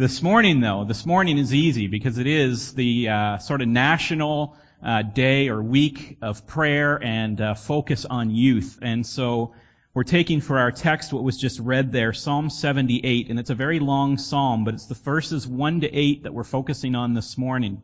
This morning, though, this morning is easy because it is the uh, sort of national uh, day or week of prayer and uh, focus on youth. And so we're taking for our text what was just read there, Psalm 78, and it's a very long psalm, but it's the verses 1 to 8 that we're focusing on this morning.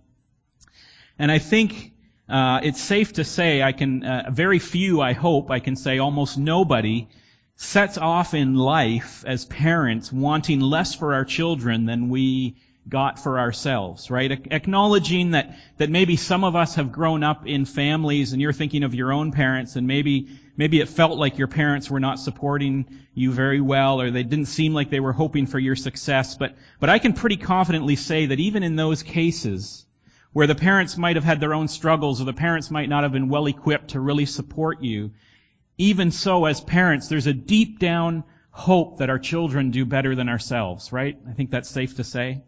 And I think uh, it's safe to say I can, uh, very few, I hope, I can say almost nobody sets off in life as parents wanting less for our children than we got for ourselves, right? Acknowledging that, that maybe some of us have grown up in families and you're thinking of your own parents and maybe, maybe it felt like your parents were not supporting you very well or they didn't seem like they were hoping for your success. But, but I can pretty confidently say that even in those cases where the parents might have had their own struggles or the parents might not have been well equipped to really support you, even so, as parents, there's a deep down hope that our children do better than ourselves, right? I think that's safe to say.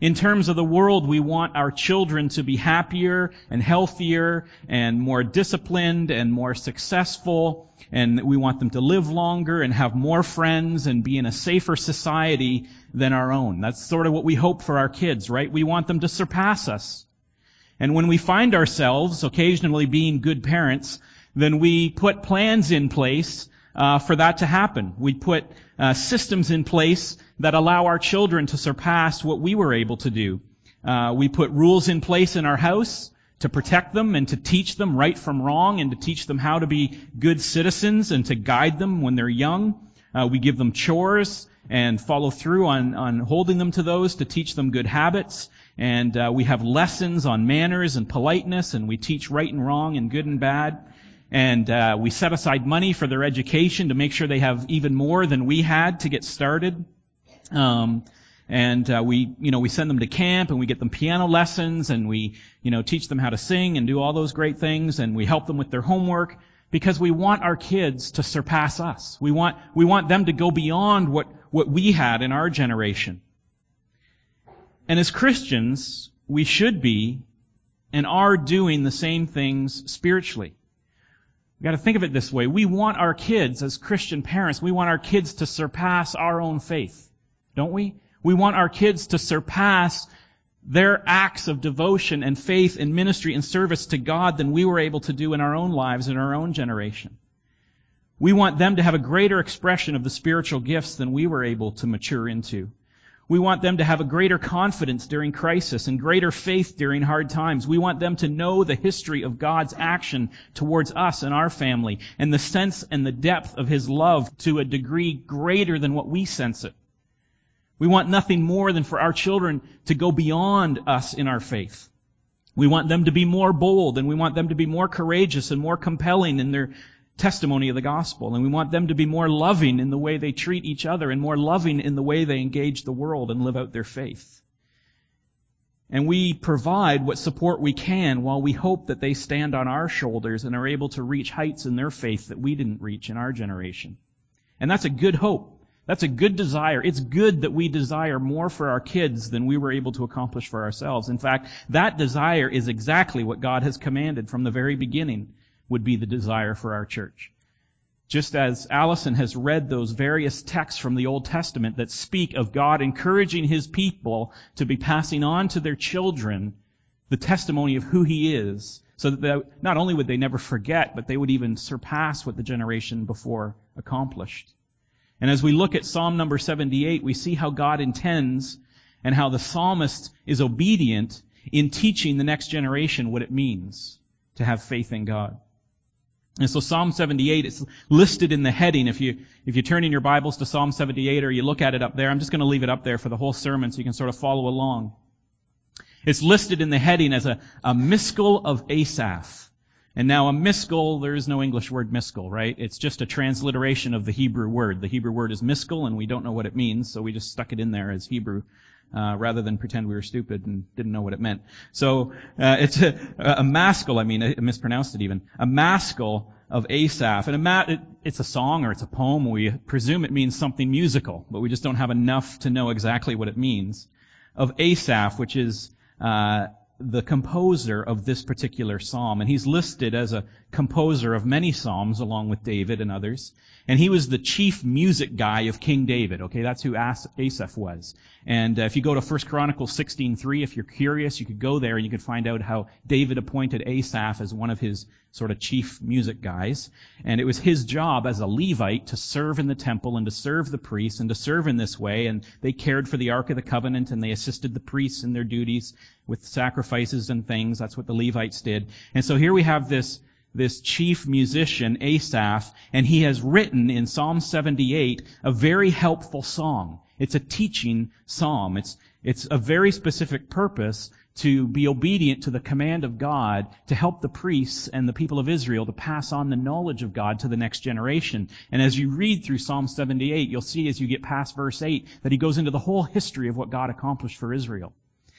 In terms of the world, we want our children to be happier and healthier and more disciplined and more successful. And we want them to live longer and have more friends and be in a safer society than our own. That's sort of what we hope for our kids, right? We want them to surpass us. And when we find ourselves occasionally being good parents, then we put plans in place uh, for that to happen. We put uh, systems in place that allow our children to surpass what we were able to do. Uh, we put rules in place in our house to protect them and to teach them right from wrong and to teach them how to be good citizens and to guide them when they're young. Uh, we give them chores and follow through on, on holding them to those to teach them good habits. And uh, we have lessons on manners and politeness, and we teach right and wrong and good and bad and uh, we set aside money for their education to make sure they have even more than we had to get started. Um, and uh, we, you know, we send them to camp and we get them piano lessons and we, you know, teach them how to sing and do all those great things and we help them with their homework because we want our kids to surpass us. We want we want them to go beyond what what we had in our generation. And as Christians, we should be and are doing the same things spiritually. We've got to think of it this way. We want our kids, as Christian parents, we want our kids to surpass our own faith. Don't we? We want our kids to surpass their acts of devotion and faith and ministry and service to God than we were able to do in our own lives in our own generation. We want them to have a greater expression of the spiritual gifts than we were able to mature into. We want them to have a greater confidence during crisis and greater faith during hard times. We want them to know the history of God's action towards us and our family and the sense and the depth of His love to a degree greater than what we sense it. We want nothing more than for our children to go beyond us in our faith. We want them to be more bold and we want them to be more courageous and more compelling in their testimony of the gospel. And we want them to be more loving in the way they treat each other and more loving in the way they engage the world and live out their faith. And we provide what support we can while we hope that they stand on our shoulders and are able to reach heights in their faith that we didn't reach in our generation. And that's a good hope. That's a good desire. It's good that we desire more for our kids than we were able to accomplish for ourselves. In fact, that desire is exactly what God has commanded from the very beginning would be the desire for our church. Just as Allison has read those various texts from the Old Testament that speak of God encouraging His people to be passing on to their children the testimony of who He is, so that they, not only would they never forget, but they would even surpass what the generation before accomplished. And as we look at Psalm number 78, we see how God intends and how the psalmist is obedient in teaching the next generation what it means to have faith in God. And so Psalm 78 is listed in the heading. If you, if you turn in your Bibles to Psalm 78 or you look at it up there, I'm just going to leave it up there for the whole sermon so you can sort of follow along. It's listed in the heading as a, a miskel of Asaph. And now a miskel, there is no English word miskel, right? It's just a transliteration of the Hebrew word. The Hebrew word is miskel and we don't know what it means, so we just stuck it in there as Hebrew uh, rather than pretend we were stupid and didn't know what it meant. So uh, it's a, a maskil. I mean, I mispronounced it even. A maskil of Asaph, and a ma- it, it's a song or it's a poem. We presume it means something musical, but we just don't have enough to know exactly what it means. Of Asaph, which is uh, the composer of this particular psalm. And he's listed as a composer of many psalms along with David and others. And he was the chief music guy of King David. Okay, that's who As- Asaph was. And uh, if you go to 1 Chronicles 16:3, if you're curious, you could go there and you could find out how David appointed Asaph as one of his sort of chief music guys. And it was his job as a Levite to serve in the temple and to serve the priests and to serve in this way. And they cared for the Ark of the Covenant and they assisted the priests in their duties with sacrifices and things. That's what the Levites did. And so here we have this this chief musician, Asaph, and he has written in Psalm 78 a very helpful song. It's a teaching psalm. It's, it's a very specific purpose to be obedient to the command of God to help the priests and the people of Israel to pass on the knowledge of God to the next generation. And as you read through Psalm 78, you'll see as you get past verse 8 that he goes into the whole history of what God accomplished for Israel.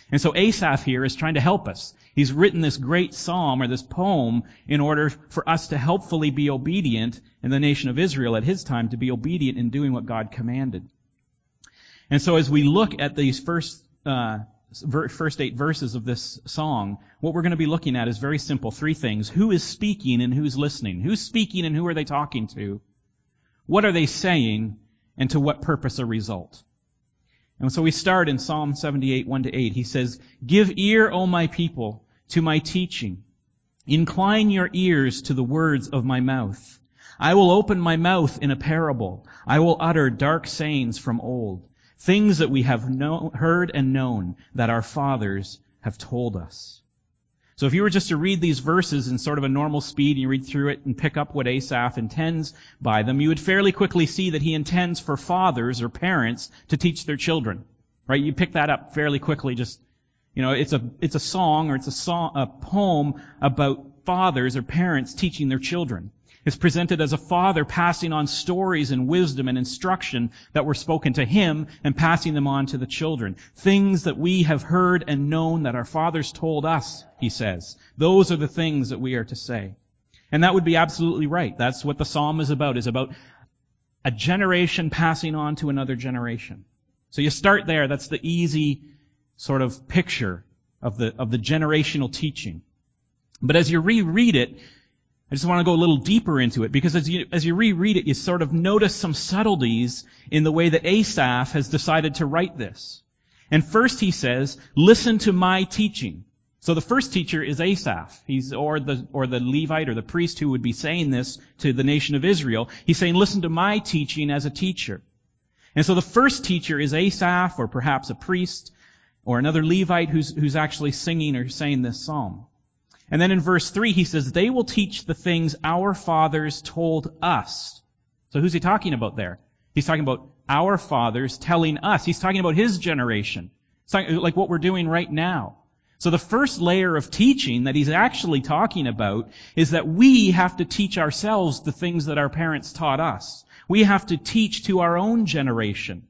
And so Asaph here is trying to help us. He's written this great psalm or this poem in order for us to helpfully be obedient in the nation of Israel at his time to be obedient in doing what God commanded. And so as we look at these first, uh, first eight verses of this song, what we're going to be looking at is very simple. Three things. Who is speaking and who's listening? Who's speaking and who are they talking to? What are they saying? And to what purpose or result? And so we start in Psalm 78, 1 to 8. He says, Give ear, O my people, to my teaching. Incline your ears to the words of my mouth. I will open my mouth in a parable. I will utter dark sayings from old, things that we have know, heard and known that our fathers have told us. So if you were just to read these verses in sort of a normal speed, and you read through it and pick up what Asaph intends by them, you would fairly quickly see that he intends for fathers or parents to teach their children. Right? You pick that up fairly quickly, just, you know, it's a, it's a song or it's a song, a poem about fathers or parents teaching their children is presented as a father passing on stories and wisdom and instruction that were spoken to him and passing them on to the children. Things that we have heard and known that our fathers told us, he says. Those are the things that we are to say. And that would be absolutely right. That's what the psalm is about, is about a generation passing on to another generation. So you start there. That's the easy sort of picture of the, of the generational teaching. But as you reread it, I just want to go a little deeper into it because as you, as you reread it, you sort of notice some subtleties in the way that Asaph has decided to write this. And first he says, listen to my teaching. So the first teacher is Asaph. He's, or the, or the Levite or the priest who would be saying this to the nation of Israel. He's saying, listen to my teaching as a teacher. And so the first teacher is Asaph or perhaps a priest or another Levite who's, who's actually singing or saying this psalm. And then in verse 3, he says, they will teach the things our fathers told us. So who's he talking about there? He's talking about our fathers telling us. He's talking about his generation. like what we're doing right now. So the first layer of teaching that he's actually talking about is that we have to teach ourselves the things that our parents taught us. We have to teach to our own generation.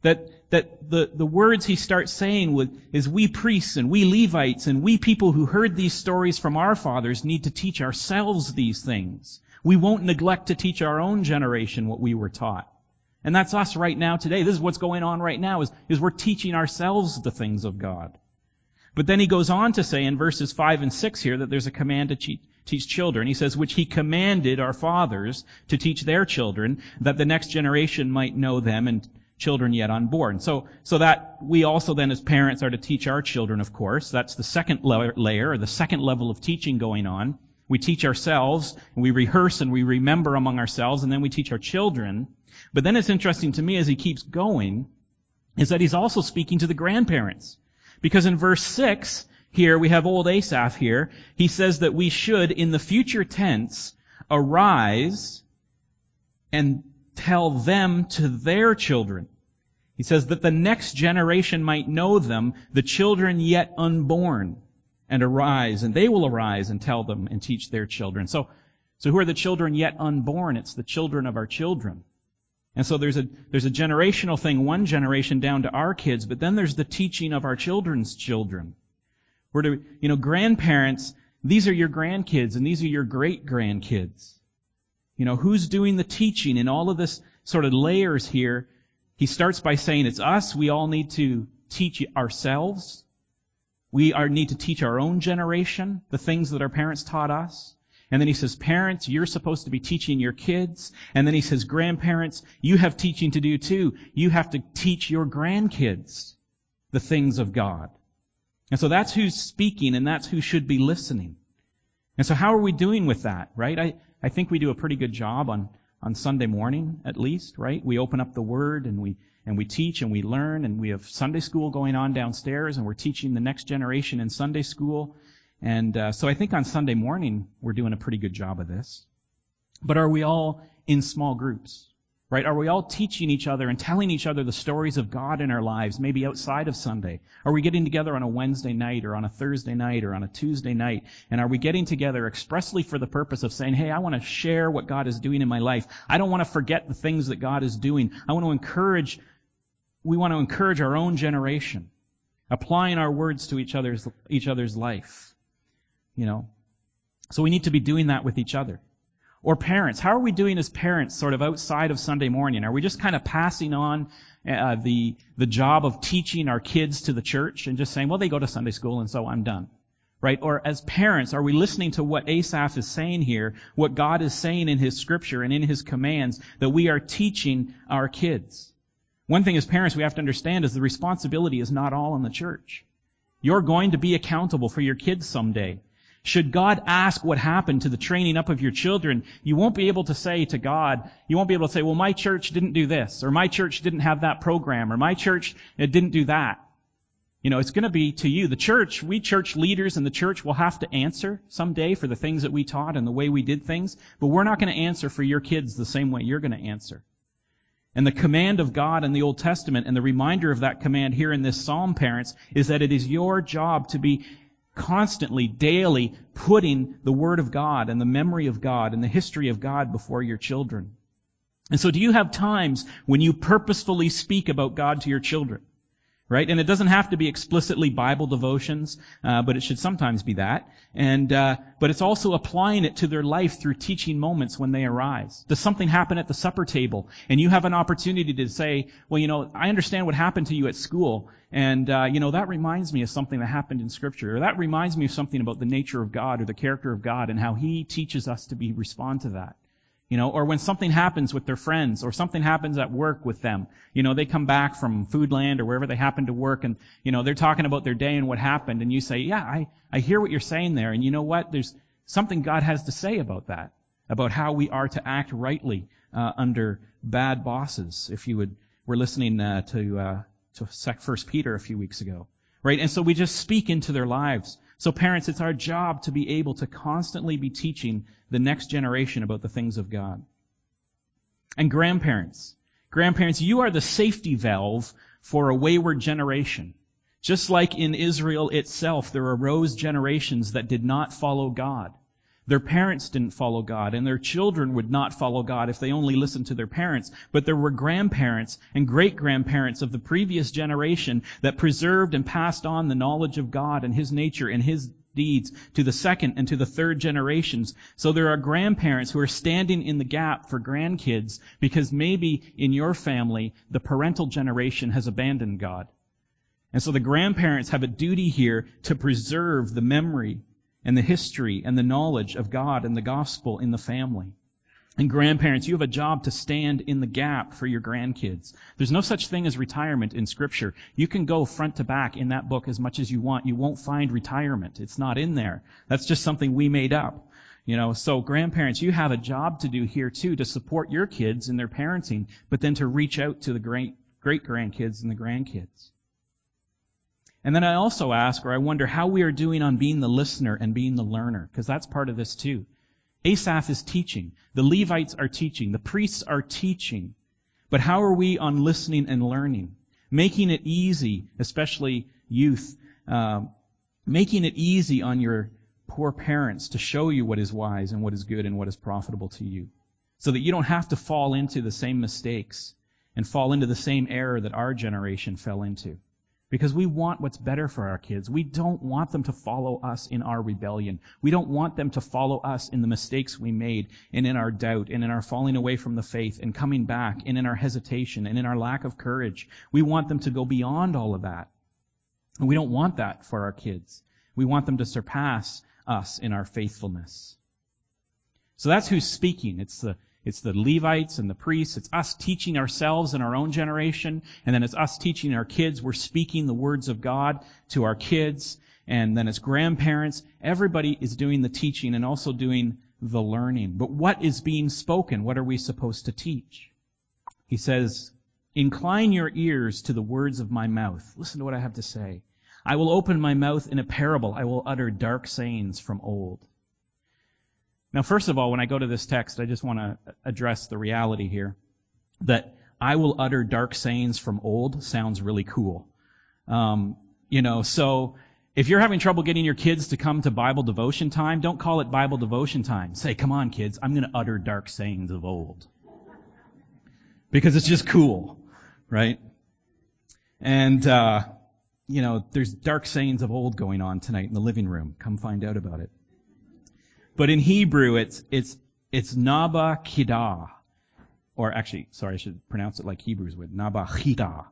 That that the, the words he starts saying with, is we priests and we Levites and we people who heard these stories from our fathers need to teach ourselves these things. We won't neglect to teach our own generation what we were taught. And that's us right now today. This is what's going on right now is, is we're teaching ourselves the things of God. But then he goes on to say in verses 5 and 6 here that there's a command to teach, teach children. He says, which he commanded our fathers to teach their children that the next generation might know them and children yet unborn. So, so that we also then as parents are to teach our children, of course. That's the second layer, or the second level of teaching going on. We teach ourselves, and we rehearse and we remember among ourselves, and then we teach our children. But then it's interesting to me as he keeps going, is that he's also speaking to the grandparents. Because in verse 6, here we have old Asaph here, he says that we should, in the future tense, arise and tell them to their children. He says that the next generation might know them, the children yet unborn, and arise, and they will arise and tell them and teach their children. So, so who are the children yet unborn? It's the children of our children. And so there's a, there's a generational thing, one generation down to our kids, but then there's the teaching of our children's children. We're to, you know, grandparents, these are your grandkids and these are your great grandkids. You know, who's doing the teaching in all of this sort of layers here he starts by saying it's us. We all need to teach ourselves. We are, need to teach our own generation the things that our parents taught us. And then he says, parents, you're supposed to be teaching your kids. And then he says, grandparents, you have teaching to do too. You have to teach your grandkids the things of God. And so that's who's speaking and that's who should be listening. And so how are we doing with that, right? I, I think we do a pretty good job on, on Sunday morning, at least, right? We open up the Word and we, and we teach and we learn and we have Sunday school going on downstairs and we're teaching the next generation in Sunday school. And uh, so I think on Sunday morning we're doing a pretty good job of this. But are we all in small groups? Right? Are we all teaching each other and telling each other the stories of God in our lives, maybe outside of Sunday? Are we getting together on a Wednesday night or on a Thursday night or on a Tuesday night? And are we getting together expressly for the purpose of saying, hey, I want to share what God is doing in my life. I don't want to forget the things that God is doing. I want to encourage, we want to encourage our own generation, applying our words to each other's, each other's life. You know? So we need to be doing that with each other. Or parents, how are we doing as parents sort of outside of Sunday morning? Are we just kind of passing on uh, the, the job of teaching our kids to the church and just saying, well, they go to Sunday school and so I'm done? Right? Or as parents, are we listening to what Asaph is saying here, what God is saying in His scripture and in His commands that we are teaching our kids? One thing as parents we have to understand is the responsibility is not all on the church. You're going to be accountable for your kids someday. Should God ask what happened to the training up of your children, you won't be able to say to God, you won't be able to say, well, my church didn't do this, or my church didn't have that program, or my church didn't do that. You know, it's going to be to you. The church, we church leaders in the church will have to answer someday for the things that we taught and the way we did things, but we're not going to answer for your kids the same way you're going to answer. And the command of God in the Old Testament and the reminder of that command here in this psalm, parents, is that it is your job to be constantly, daily putting the Word of God and the memory of God and the history of God before your children. And so do you have times when you purposefully speak about God to your children? Right? And it doesn't have to be explicitly Bible devotions, uh, but it should sometimes be that. And uh, but it's also applying it to their life through teaching moments when they arise. Does something happen at the supper table, and you have an opportunity to say, "Well, you know, I understand what happened to you at school, and uh, you know that reminds me of something that happened in Scripture, or that reminds me of something about the nature of God or the character of God, and how He teaches us to be respond to that." You know, or when something happens with their friends, or something happens at work with them. You know, they come back from Foodland or wherever they happen to work, and you know they're talking about their day and what happened, and you say, "Yeah, I I hear what you're saying there," and you know what? There's something God has to say about that, about how we are to act rightly uh, under bad bosses. If you would, were listening uh, to uh, to First Peter a few weeks ago, right? And so we just speak into their lives. So parents, it's our job to be able to constantly be teaching the next generation about the things of God. And grandparents, grandparents, you are the safety valve for a wayward generation. Just like in Israel itself, there arose generations that did not follow God. Their parents didn't follow God, and their children would not follow God if they only listened to their parents. But there were grandparents and great grandparents of the previous generation that preserved and passed on the knowledge of God and His nature and His deeds to the second and to the third generations. So there are grandparents who are standing in the gap for grandkids because maybe in your family the parental generation has abandoned God. And so the grandparents have a duty here to preserve the memory and the history and the knowledge of God and the gospel in the family. And grandparents, you have a job to stand in the gap for your grandkids. There's no such thing as retirement in scripture. You can go front to back in that book as much as you want. You won't find retirement. It's not in there. That's just something we made up. You know, so grandparents, you have a job to do here too to support your kids in their parenting, but then to reach out to the great, great grandkids and the grandkids. And then I also ask, or I wonder how we are doing on being the listener and being the learner, because that's part of this too. Asaph is teaching. The Levites are teaching. The priests are teaching. But how are we on listening and learning? Making it easy, especially youth, uh, making it easy on your poor parents to show you what is wise and what is good and what is profitable to you. So that you don't have to fall into the same mistakes and fall into the same error that our generation fell into. Because we want what's better for our kids. We don't want them to follow us in our rebellion. We don't want them to follow us in the mistakes we made and in our doubt and in our falling away from the faith and coming back and in our hesitation and in our lack of courage. We want them to go beyond all of that. And we don't want that for our kids. We want them to surpass us in our faithfulness. So that's who's speaking. It's the, it's the Levites and the priests. It's us teaching ourselves in our own generation. And then it's us teaching our kids. We're speaking the words of God to our kids. And then as grandparents, everybody is doing the teaching and also doing the learning. But what is being spoken? What are we supposed to teach? He says, Incline your ears to the words of my mouth. Listen to what I have to say. I will open my mouth in a parable. I will utter dark sayings from old. Now, first of all, when I go to this text, I just want to address the reality here that I will utter dark sayings from old sounds really cool. Um, you know, so if you're having trouble getting your kids to come to Bible devotion time, don't call it Bible devotion time. Say, come on, kids, I'm going to utter dark sayings of old. Because it's just cool, right? And, uh, you know, there's dark sayings of old going on tonight in the living room. Come find out about it. But in Hebrew, it's, it's, it's Naba Kidah. Or actually, sorry, I should pronounce it like Hebrews would. Nabachida.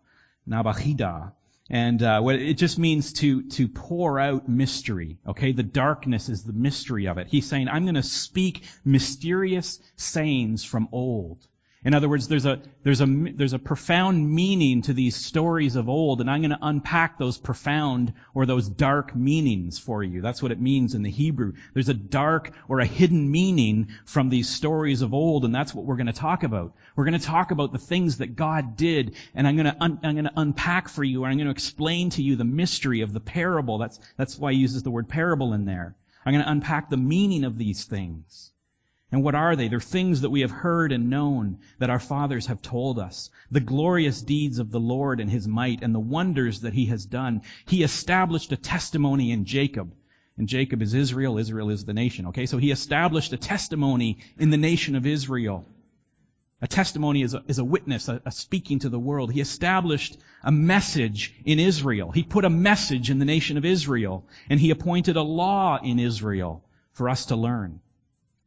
Nabachida. And uh, what it just means to to pour out mystery. Okay, the darkness is the mystery of it. He's saying, "I'm going to speak mysterious sayings from old." In other words, there's a, there's a, there's a profound meaning to these stories of old, and I'm going to unpack those profound or those dark meanings for you. That's what it means in the Hebrew. There's a dark or a hidden meaning from these stories of old, and that's what we're going to talk about. We're going to talk about the things that God did, and I'm going to, un, I'm going to unpack for you, and I'm going to explain to you the mystery of the parable. That's, that's why he uses the word parable in there. I'm going to unpack the meaning of these things. And what are they? They're things that we have heard and known that our fathers have told us. The glorious deeds of the Lord and His might and the wonders that He has done. He established a testimony in Jacob. And Jacob is Israel. Israel is the nation. Okay, so He established a testimony in the nation of Israel. A testimony is a, is a witness, a, a speaking to the world. He established a message in Israel. He put a message in the nation of Israel. And He appointed a law in Israel for us to learn.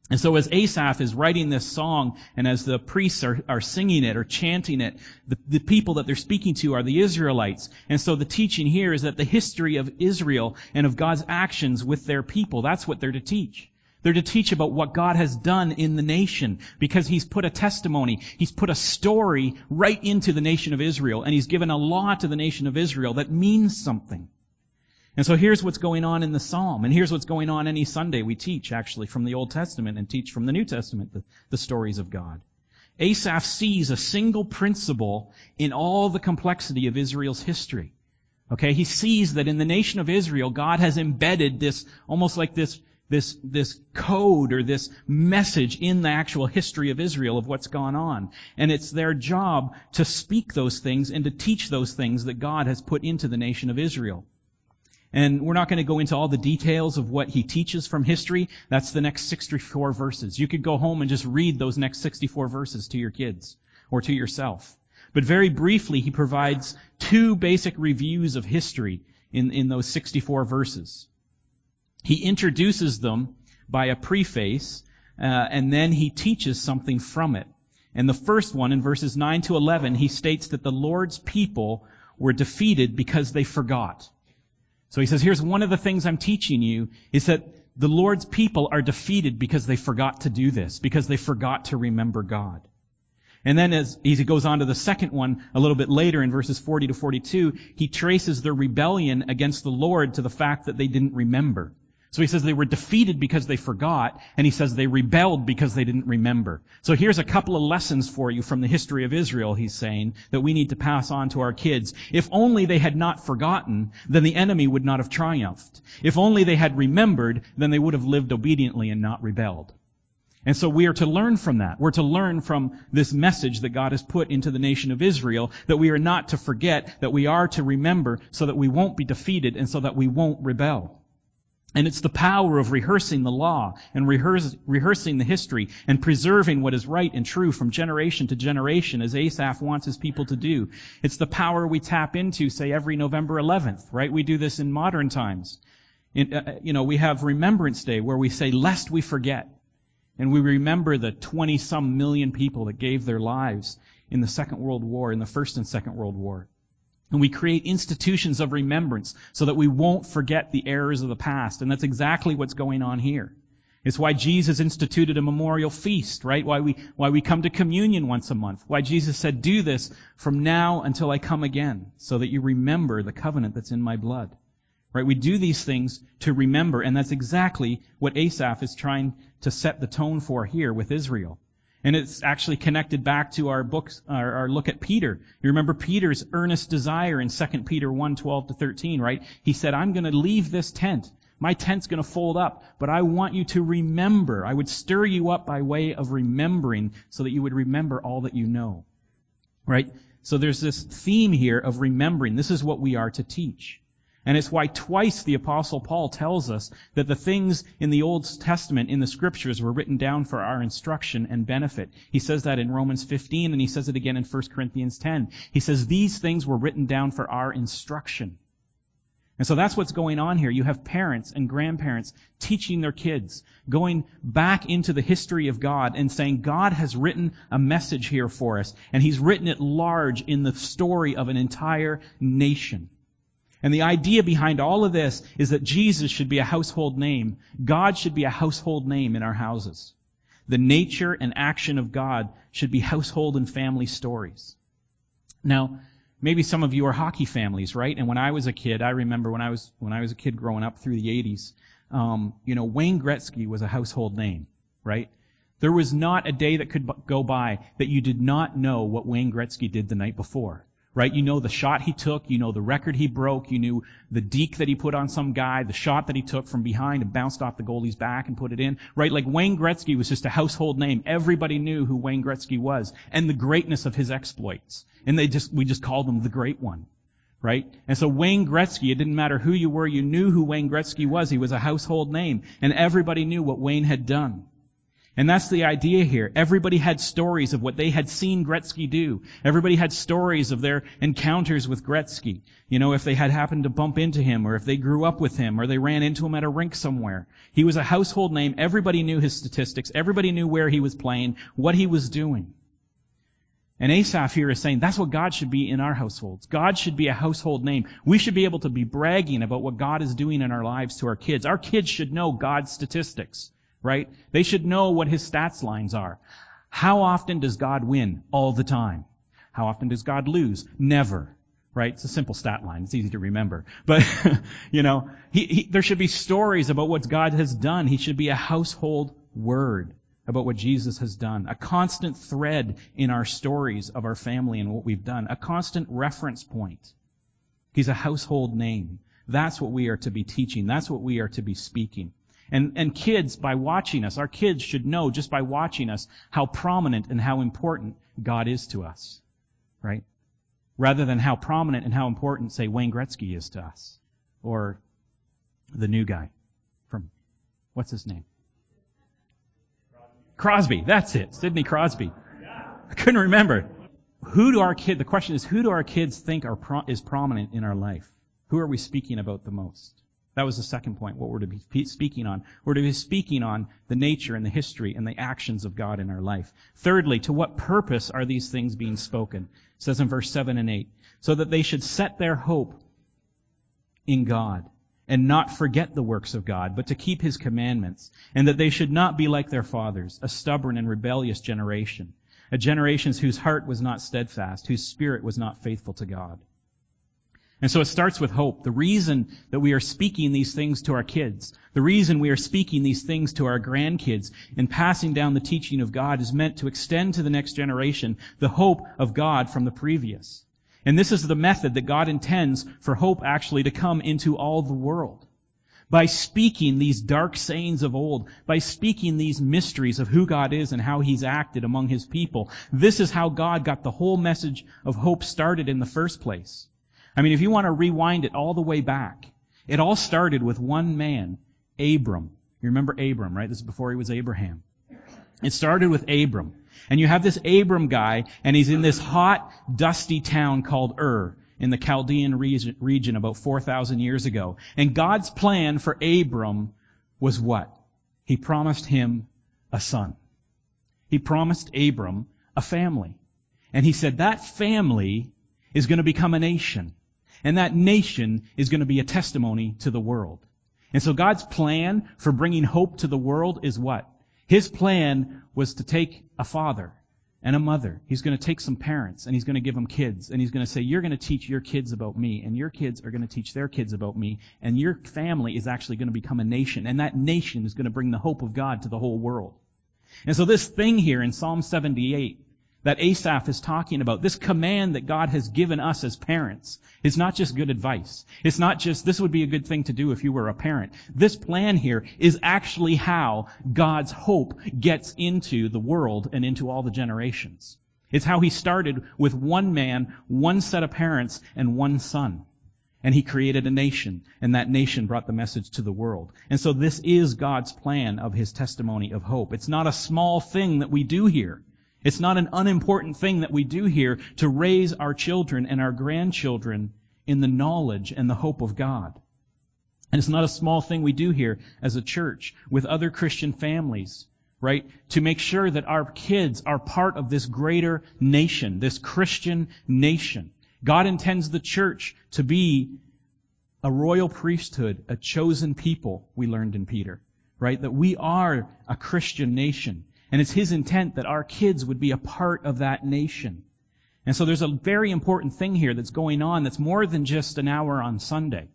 And so as Asaph is writing this song, and as the priests are, are singing it or chanting it, the, the people that they're speaking to are the Israelites. And so the teaching here is that the history of Israel and of God's actions with their people, that's what they're to teach. They're to teach about what God has done in the nation because He's put a testimony, He's put a story right into the nation of Israel, and He's given a law to the nation of Israel that means something. And so here's what's going on in the Psalm, and here's what's going on any Sunday we teach actually from the Old Testament and teach from the New Testament the, the stories of God. Asaph sees a single principle in all the complexity of Israel's history. Okay, he sees that in the nation of Israel, God has embedded this, almost like this, this, this code or this message in the actual history of Israel of what's gone on. And it's their job to speak those things and to teach those things that God has put into the nation of Israel. And we're not going to go into all the details of what he teaches from history. That's the next 64 verses. You could go home and just read those next 64 verses to your kids or to yourself. But very briefly, he provides two basic reviews of history in, in those 64 verses. He introduces them by a preface, uh, and then he teaches something from it. And the first one, in verses 9 to 11, he states that the Lord's people were defeated because they forgot. So he says, here's one of the things I'm teaching you is that the Lord's people are defeated because they forgot to do this, because they forgot to remember God. And then as he goes on to the second one a little bit later in verses 40 to 42, he traces their rebellion against the Lord to the fact that they didn't remember. So he says they were defeated because they forgot, and he says they rebelled because they didn't remember. So here's a couple of lessons for you from the history of Israel, he's saying, that we need to pass on to our kids. If only they had not forgotten, then the enemy would not have triumphed. If only they had remembered, then they would have lived obediently and not rebelled. And so we are to learn from that. We're to learn from this message that God has put into the nation of Israel that we are not to forget, that we are to remember so that we won't be defeated and so that we won't rebel. And it's the power of rehearsing the law and rehearse, rehearsing the history and preserving what is right and true from generation to generation as Asaph wants his people to do. It's the power we tap into, say, every November 11th, right? We do this in modern times. In, uh, you know, we have Remembrance Day where we say, lest we forget. And we remember the 20 some million people that gave their lives in the Second World War, in the First and Second World War. And we create institutions of remembrance so that we won't forget the errors of the past. And that's exactly what's going on here. It's why Jesus instituted a memorial feast, right? Why we, why we come to communion once a month. Why Jesus said, do this from now until I come again, so that you remember the covenant that's in my blood. Right? We do these things to remember, and that's exactly what Asaph is trying to set the tone for here with Israel. And it's actually connected back to our books, our, our, look at Peter. You remember Peter's earnest desire in 2 Peter 1, 12 to 13, right? He said, I'm going to leave this tent. My tent's going to fold up, but I want you to remember. I would stir you up by way of remembering so that you would remember all that you know. Right? So there's this theme here of remembering. This is what we are to teach. And it's why twice the apostle Paul tells us that the things in the Old Testament in the scriptures were written down for our instruction and benefit. He says that in Romans 15 and he says it again in 1 Corinthians 10. He says these things were written down for our instruction. And so that's what's going on here. You have parents and grandparents teaching their kids, going back into the history of God and saying, God has written a message here for us, and He's written it large in the story of an entire nation. And the idea behind all of this is that Jesus should be a household name. God should be a household name in our houses. The nature and action of God should be household and family stories. Now, maybe some of you are hockey families, right? And when I was a kid, I remember when I was when I was a kid growing up through the 80s, um, you know, Wayne Gretzky was a household name, right? There was not a day that could go by that you did not know what Wayne Gretzky did the night before right? You know the shot he took, you know the record he broke, you knew the deke that he put on some guy, the shot that he took from behind and bounced off the goalie's back and put it in, right? Like Wayne Gretzky was just a household name. Everybody knew who Wayne Gretzky was and the greatness of his exploits. And they just, we just called him the great one. Right? And so Wayne Gretzky, it didn't matter who you were, you knew who Wayne Gretzky was. He was a household name. And everybody knew what Wayne had done. And that's the idea here. Everybody had stories of what they had seen Gretzky do. Everybody had stories of their encounters with Gretzky. You know, if they had happened to bump into him, or if they grew up with him, or they ran into him at a rink somewhere. He was a household name. Everybody knew his statistics. Everybody knew where he was playing, what he was doing. And Asaph here is saying that's what God should be in our households. God should be a household name. We should be able to be bragging about what God is doing in our lives to our kids. Our kids should know God's statistics right? They should know what his stats lines are. How often does God win? All the time. How often does God lose? Never. Right? It's a simple stat line. It's easy to remember. But, you know, he, he, there should be stories about what God has done. He should be a household word about what Jesus has done. A constant thread in our stories of our family and what we've done. A constant reference point. He's a household name. That's what we are to be teaching. That's what we are to be speaking. And, and kids, by watching us, our kids should know just by watching us how prominent and how important God is to us. Right? Rather than how prominent and how important, say, Wayne Gretzky is to us. Or the new guy from, what's his name? Crosby. That's it. Sidney Crosby. I couldn't remember. Who do our kids, the question is, who do our kids think are is prominent in our life? Who are we speaking about the most? That was the second point, what we're to be speaking on. We're to be speaking on the nature and the history and the actions of God in our life. Thirdly, to what purpose are these things being spoken? It says in verse 7 and 8. So that they should set their hope in God and not forget the works of God, but to keep His commandments, and that they should not be like their fathers, a stubborn and rebellious generation, a generation whose heart was not steadfast, whose spirit was not faithful to God. And so it starts with hope. The reason that we are speaking these things to our kids, the reason we are speaking these things to our grandkids and passing down the teaching of God is meant to extend to the next generation the hope of God from the previous. And this is the method that God intends for hope actually to come into all the world. By speaking these dark sayings of old, by speaking these mysteries of who God is and how He's acted among His people, this is how God got the whole message of hope started in the first place. I mean, if you want to rewind it all the way back, it all started with one man, Abram. You remember Abram, right? This is before he was Abraham. It started with Abram. And you have this Abram guy, and he's in this hot, dusty town called Ur in the Chaldean region about 4,000 years ago. And God's plan for Abram was what? He promised him a son. He promised Abram a family. And he said that family is going to become a nation. And that nation is going to be a testimony to the world. And so God's plan for bringing hope to the world is what? His plan was to take a father and a mother. He's going to take some parents and he's going to give them kids and he's going to say, you're going to teach your kids about me and your kids are going to teach their kids about me and your family is actually going to become a nation and that nation is going to bring the hope of God to the whole world. And so this thing here in Psalm 78 that Asaph is talking about, this command that God has given us as parents, is not just good advice. It's not just, this would be a good thing to do if you were a parent. This plan here is actually how God's hope gets into the world and into all the generations. It's how he started with one man, one set of parents, and one son. And he created a nation, and that nation brought the message to the world. And so this is God's plan of his testimony of hope. It's not a small thing that we do here. It's not an unimportant thing that we do here to raise our children and our grandchildren in the knowledge and the hope of God. And it's not a small thing we do here as a church with other Christian families, right? To make sure that our kids are part of this greater nation, this Christian nation. God intends the church to be a royal priesthood, a chosen people, we learned in Peter, right? That we are a Christian nation. And it's his intent that our kids would be a part of that nation. And so there's a very important thing here that's going on that's more than just an hour on Sunday.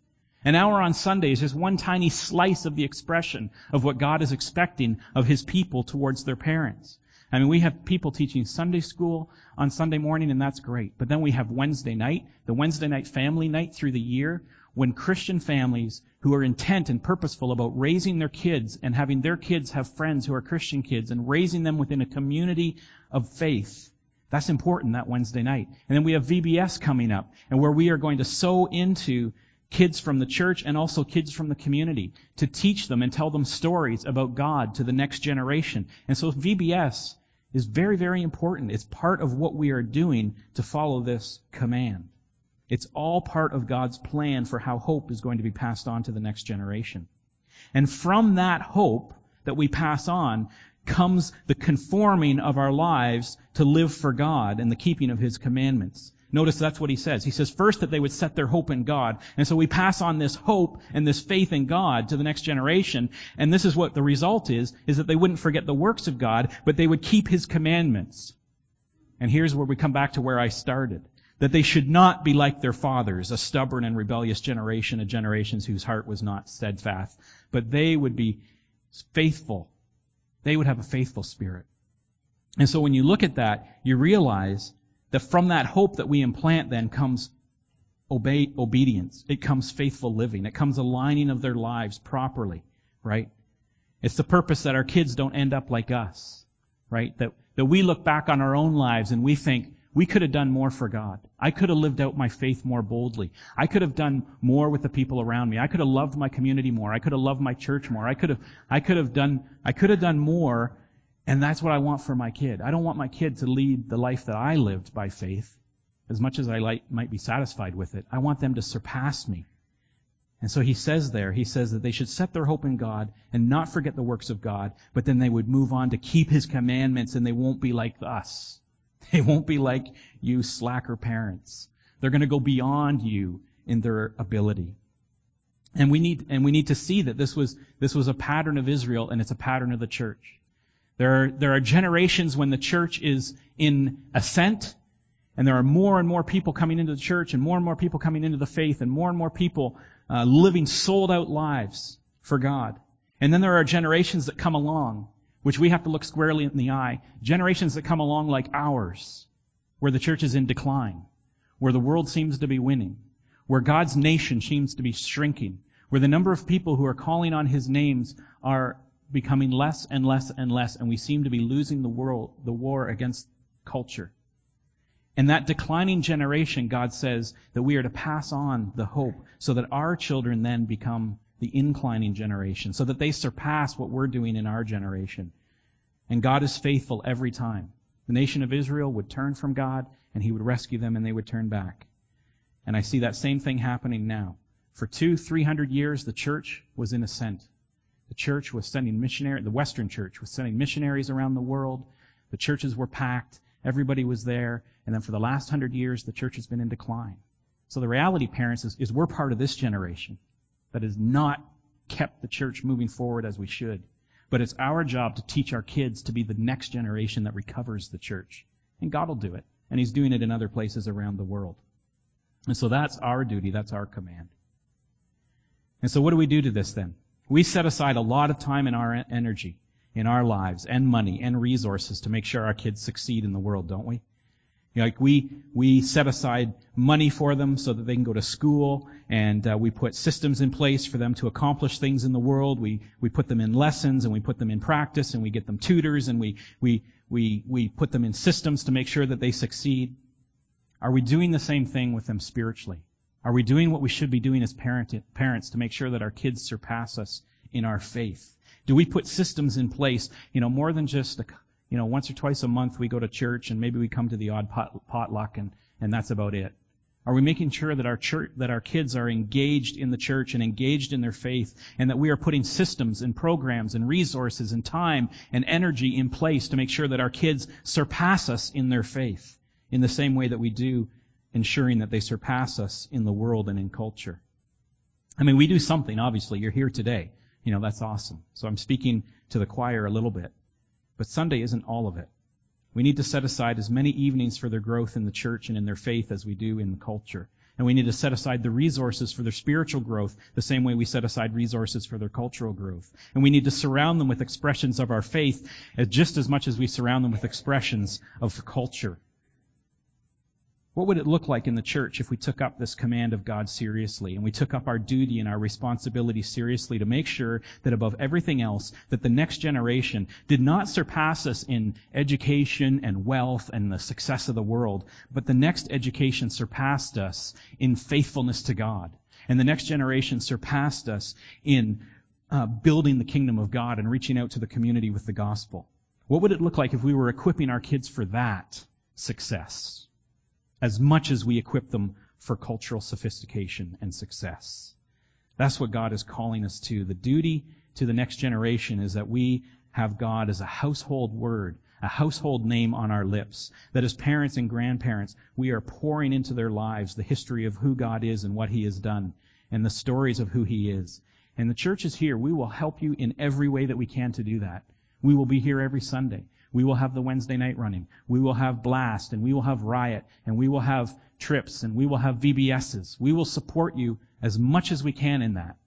An hour on Sunday is just one tiny slice of the expression of what God is expecting of his people towards their parents. I mean, we have people teaching Sunday school on Sunday morning, and that's great. But then we have Wednesday night, the Wednesday night family night through the year, when Christian families who are intent and purposeful about raising their kids and having their kids have friends who are Christian kids and raising them within a community of faith. That's important that Wednesday night. And then we have VBS coming up and where we are going to sow into kids from the church and also kids from the community to teach them and tell them stories about God to the next generation. And so VBS is very, very important. It's part of what we are doing to follow this command. It's all part of God's plan for how hope is going to be passed on to the next generation. And from that hope that we pass on comes the conforming of our lives to live for God and the keeping of His commandments. Notice that's what he says. He says first that they would set their hope in God. And so we pass on this hope and this faith in God to the next generation. And this is what the result is, is that they wouldn't forget the works of God, but they would keep His commandments. And here's where we come back to where I started that they should not be like their fathers, a stubborn and rebellious generation, a generation whose heart was not steadfast, but they would be faithful. They would have a faithful spirit. And so when you look at that, you realize that from that hope that we implant then comes obey, obedience. It comes faithful living. It comes aligning of their lives properly, right? It's the purpose that our kids don't end up like us, right? That, that we look back on our own lives and we think, we could have done more for God. I could have lived out my faith more boldly. I could have done more with the people around me. I could have loved my community more. I could have loved my church more. I could have, I could have done, I could have done more. And that's what I want for my kid. I don't want my kid to lead the life that I lived by faith, as much as I like, might be satisfied with it. I want them to surpass me. And so he says there, he says that they should set their hope in God and not forget the works of God, but then they would move on to keep his commandments and they won't be like us. They won't be like you slacker parents. They're going to go beyond you in their ability. And we need, and we need to see that this was, this was a pattern of Israel and it's a pattern of the church. There are, there are generations when the church is in ascent and there are more and more people coming into the church and more and more people coming into the faith and more and more people uh, living sold out lives for God. And then there are generations that come along which we have to look squarely in the eye, generations that come along like ours, where the church is in decline, where the world seems to be winning, where God's nation seems to be shrinking, where the number of people who are calling on His names are becoming less and less and less, and we seem to be losing the world, the war against culture. And that declining generation, God says that we are to pass on the hope so that our children then become the inclining generation, so that they surpass what we're doing in our generation. And God is faithful every time. The nation of Israel would turn from God, and He would rescue them, and they would turn back. And I see that same thing happening now. For two, three hundred years, the church was in ascent. The church was sending missionaries, the Western church was sending missionaries around the world. The churches were packed. Everybody was there. And then for the last hundred years, the church has been in decline. So the reality, parents, is, is we're part of this generation that has not kept the church moving forward as we should. But it's our job to teach our kids to be the next generation that recovers the church. And God will do it. And He's doing it in other places around the world. And so that's our duty. That's our command. And so what do we do to this then? We set aside a lot of time and our energy in our lives and money and resources to make sure our kids succeed in the world, don't we? You know, like we we set aside money for them so that they can go to school, and uh, we put systems in place for them to accomplish things in the world. We we put them in lessons and we put them in practice, and we get them tutors, and we we we we put them in systems to make sure that they succeed. Are we doing the same thing with them spiritually? Are we doing what we should be doing as parent, parents to make sure that our kids surpass us in our faith? Do we put systems in place, you know, more than just a, you know, once or twice a month we go to church and maybe we come to the odd pot, potluck and, and that's about it? Are we making sure that our church, that our kids are engaged in the church and engaged in their faith and that we are putting systems and programs and resources and time and energy in place to make sure that our kids surpass us in their faith in the same way that we do ensuring that they surpass us in the world and in culture? I mean, we do something, obviously. You're here today. You know, that's awesome. So I'm speaking to the choir a little bit. But Sunday isn't all of it. We need to set aside as many evenings for their growth in the church and in their faith as we do in the culture. And we need to set aside the resources for their spiritual growth the same way we set aside resources for their cultural growth. And we need to surround them with expressions of our faith uh, just as much as we surround them with expressions of culture what would it look like in the church if we took up this command of God seriously and we took up our duty and our responsibility seriously to make sure that above everything else, that the next generation did not surpass us in education and wealth and the success of the world, but the next education surpassed us in faithfulness to God. And the next generation surpassed us in uh, building the kingdom of God and reaching out to the community with the gospel. What would it look like if we were equipping our kids for that success? As much as we equip them for cultural sophistication and success. That's what God is calling us to. The duty to the next generation is that we have God as a household word, a household name on our lips. That as parents and grandparents, we are pouring into their lives the history of who God is and what He has done, and the stories of who He is. And the church is here. We will help you in every way that we can to do that. We will be here every Sunday. We will have the Wednesday night running. We will have Blast and we will have Riot and we will have trips and we will have VBSs. We will support you as much as we can in that.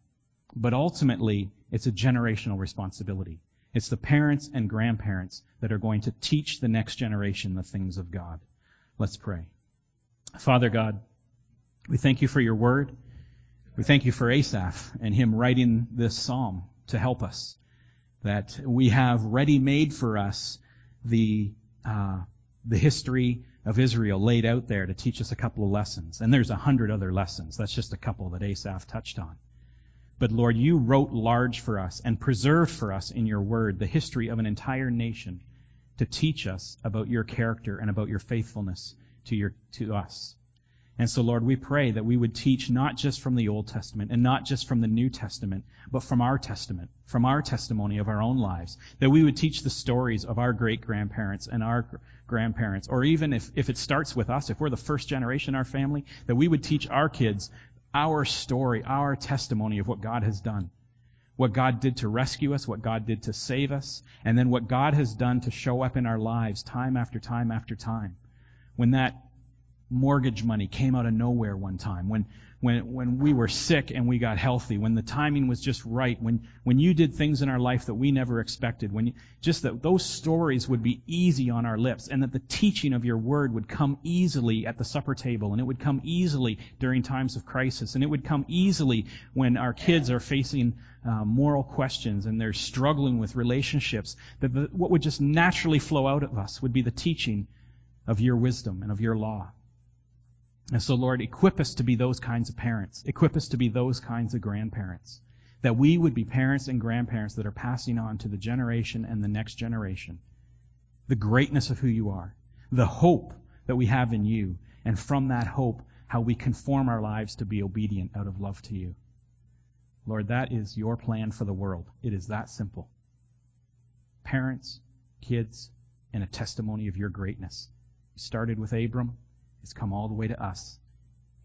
But ultimately, it's a generational responsibility. It's the parents and grandparents that are going to teach the next generation the things of God. Let's pray. Father God, we thank you for your word. We thank you for Asaph and him writing this psalm to help us. That we have ready made for us the uh, the history of Israel laid out there to teach us a couple of lessons. And there's a hundred other lessons. That's just a couple that Asaph touched on. But Lord, you wrote large for us and preserved for us in your word the history of an entire nation to teach us about your character and about your faithfulness to your to us. And so, Lord, we pray that we would teach not just from the Old Testament and not just from the New Testament, but from our testament, from our testimony of our own lives. That we would teach the stories of our great grandparents and our grandparents, or even if, if it starts with us, if we're the first generation in our family, that we would teach our kids our story, our testimony of what God has done. What God did to rescue us, what God did to save us, and then what God has done to show up in our lives time after time after time. When that mortgage money came out of nowhere one time, when, when, when we were sick and we got healthy, when the timing was just right, when, when you did things in our life that we never expected, when you, just that those stories would be easy on our lips and that the teaching of your word would come easily at the supper table and it would come easily during times of crisis and it would come easily when our kids are facing uh, moral questions and they're struggling with relationships, that the, what would just naturally flow out of us would be the teaching of your wisdom and of your law. And so, Lord, equip us to be those kinds of parents. Equip us to be those kinds of grandparents. That we would be parents and grandparents that are passing on to the generation and the next generation the greatness of who you are, the hope that we have in you, and from that hope, how we conform our lives to be obedient out of love to you. Lord, that is your plan for the world. It is that simple. Parents, kids, and a testimony of your greatness. You started with Abram. It's come all the way to us.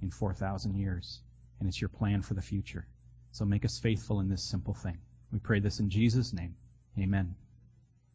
in 4,000 years, and it's your plan for the future. So make us faithful in this simple thing. We pray this in Jesus' name. Amen.